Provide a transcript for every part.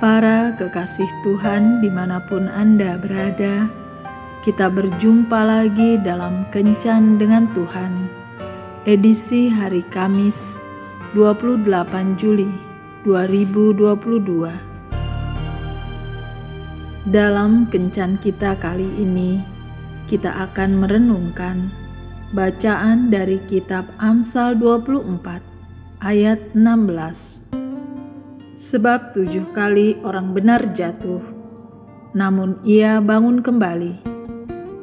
Para kekasih Tuhan di mana pun Anda berada, kita berjumpa lagi dalam Kencan dengan Tuhan, edisi hari Kamis 28 Juli 2022. Dalam Kencan kita kali ini, kita akan merenungkan bacaan dari kitab Amsal 24 ayat 16 Sebab tujuh kali orang benar jatuh, namun ia bangun kembali.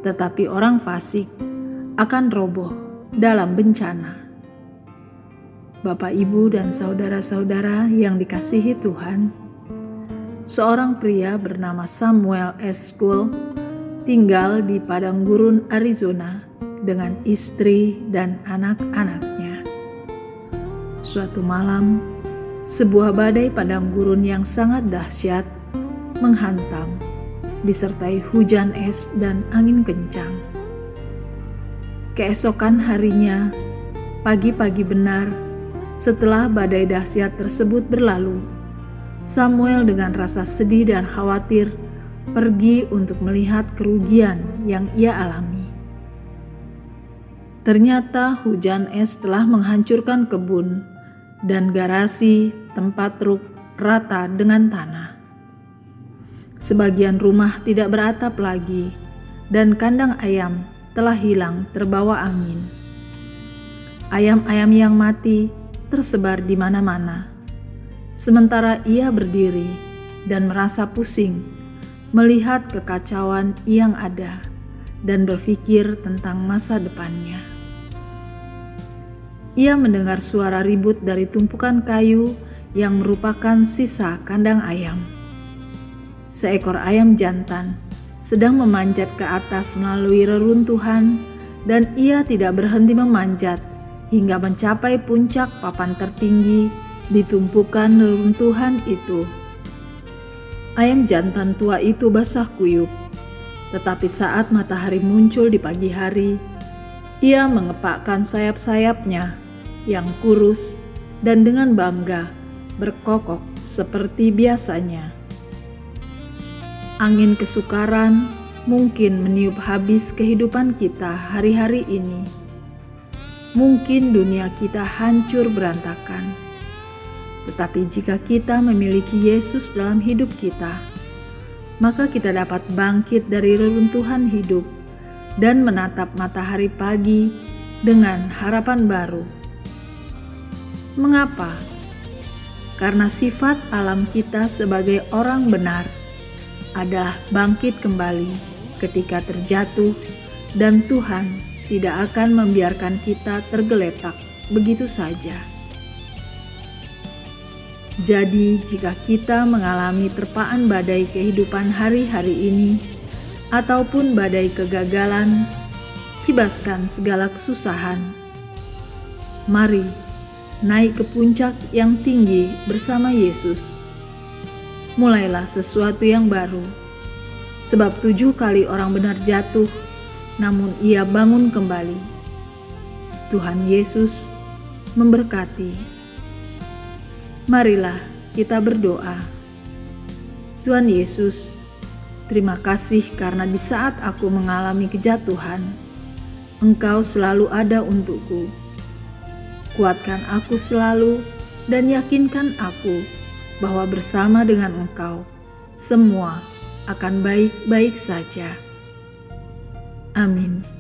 Tetapi orang fasik akan roboh dalam bencana. Bapak, ibu, dan saudara-saudara yang dikasihi Tuhan, seorang pria bernama Samuel S. Gould tinggal di padang gurun Arizona dengan istri dan anak-anaknya. Suatu malam, sebuah badai padang gurun yang sangat dahsyat menghantam, disertai hujan es dan angin kencang. Keesokan harinya, pagi-pagi benar, setelah badai dahsyat tersebut berlalu, Samuel dengan rasa sedih dan khawatir pergi untuk melihat kerugian yang ia alami. Ternyata hujan es telah menghancurkan kebun dan garasi tempat truk rata dengan tanah. Sebagian rumah tidak beratap lagi, dan kandang ayam telah hilang terbawa angin. Ayam-ayam yang mati tersebar di mana-mana, sementara ia berdiri dan merasa pusing melihat kekacauan yang ada dan berpikir tentang masa depannya. Ia mendengar suara ribut dari tumpukan kayu yang merupakan sisa kandang ayam. Seekor ayam jantan sedang memanjat ke atas melalui reruntuhan, dan ia tidak berhenti memanjat hingga mencapai puncak papan tertinggi di tumpukan reruntuhan itu. Ayam jantan tua itu basah kuyup, tetapi saat matahari muncul di pagi hari, ia mengepakkan sayap-sayapnya yang kurus dan dengan bangga berkokok seperti biasanya. Angin kesukaran mungkin meniup habis kehidupan kita hari-hari ini. Mungkin dunia kita hancur berantakan. Tetapi jika kita memiliki Yesus dalam hidup kita, maka kita dapat bangkit dari reruntuhan hidup dan menatap matahari pagi dengan harapan baru Mengapa? Karena sifat alam kita sebagai orang benar adalah bangkit kembali ketika terjatuh, dan Tuhan tidak akan membiarkan kita tergeletak begitu saja. Jadi, jika kita mengalami terpaan badai kehidupan hari-hari ini, ataupun badai kegagalan, kibaskan segala kesusahan. Mari naik ke puncak yang tinggi bersama Yesus. Mulailah sesuatu yang baru, sebab tujuh kali orang benar jatuh, namun ia bangun kembali. Tuhan Yesus memberkati. Marilah kita berdoa. Tuhan Yesus, terima kasih karena di saat aku mengalami kejatuhan, Engkau selalu ada untukku Kuatkan aku selalu dan yakinkan aku bahwa bersama dengan Engkau semua akan baik-baik saja. Amin.